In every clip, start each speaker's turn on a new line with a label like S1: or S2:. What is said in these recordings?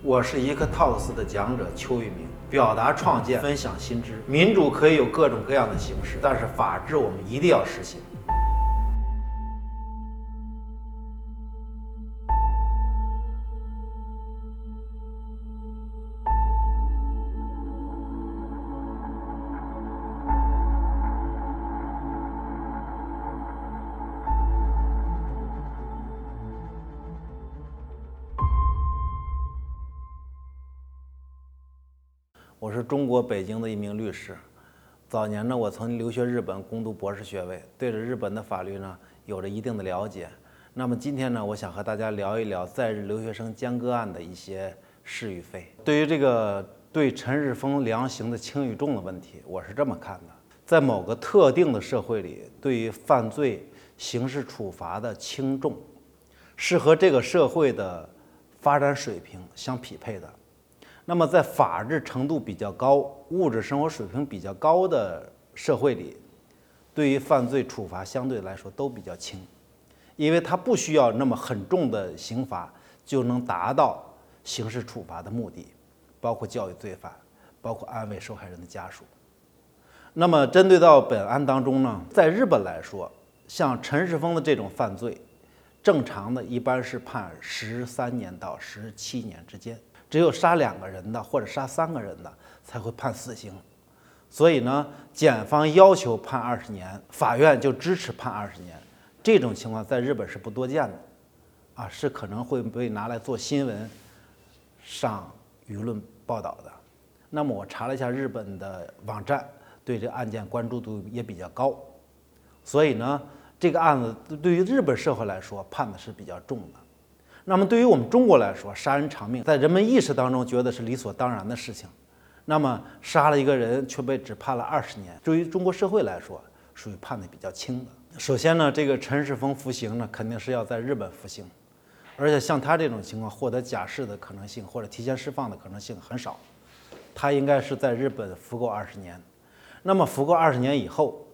S1: 我是一个 Talks 的讲者邱玉明，表达创建，分享新知。民主可以有各种各样的形式，但是法治我们一定要实行。我是中国北京的一名律师，早年呢，我曾留学日本攻读博士学位，对着日本的法律呢有着一定的了解。那么今天呢，我想和大家聊一聊在日留学生间割案的一些是与非。对于这个对陈日峰量刑的轻与重的问题，我是这么看的：在某个特定的社会里，对于犯罪刑事处罚的轻重，是和这个社会的发展水平相匹配的。那么，在法治程度比较高、物质生活水平比较高的社会里，对于犯罪处罚相对来说都比较轻，因为它不需要那么很重的刑罚就能达到刑事处罚的目的，包括教育罪犯，包括安慰受害人的家属。那么，针对到本案当中呢，在日本来说，像陈世峰的这种犯罪，正常的一般是判十三年到十七年之间。只有杀两个人的或者杀三个人的才会判死刑，所以呢，检方要求判二十年，法院就支持判二十年。这种情况在日本是不多见的，啊，是可能会被拿来做新闻、上舆论报道的。那么我查了一下日本的网站，对这个案件关注度也比较高，所以呢，这个案子对于日本社会来说判的是比较重的。那么对于我们中国来说，杀人偿命，在人们意识当中觉得是理所当然的事情。那么杀了一个人却被只判了二十年，对于中国社会来说，属于判的比较轻的。首先呢，这个陈世峰服刑呢，肯定是要在日本服刑，而且像他这种情况，获得假释的可能性或者提前释放的可能性很少。他应该是在日本服够二十年。那么服够二十年以后，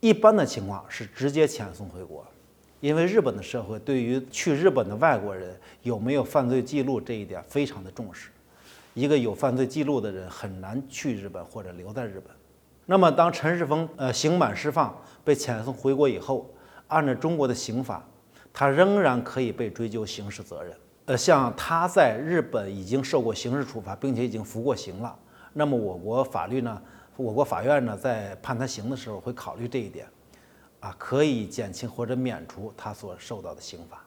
S1: 一般的情况是直接遣送回国。因为日本的社会对于去日本的外国人有没有犯罪记录这一点非常的重视，一个有犯罪记录的人很难去日本或者留在日本。那么当陈世峰呃刑满释放被遣送回国以后，按照中国的刑法，他仍然可以被追究刑事责任。呃，像他在日本已经受过刑事处罚，并且已经服过刑了，那么我国法律呢，我国法院呢在判他刑的时候会考虑这一点。啊，可以减轻或者免除他所受到的刑罚。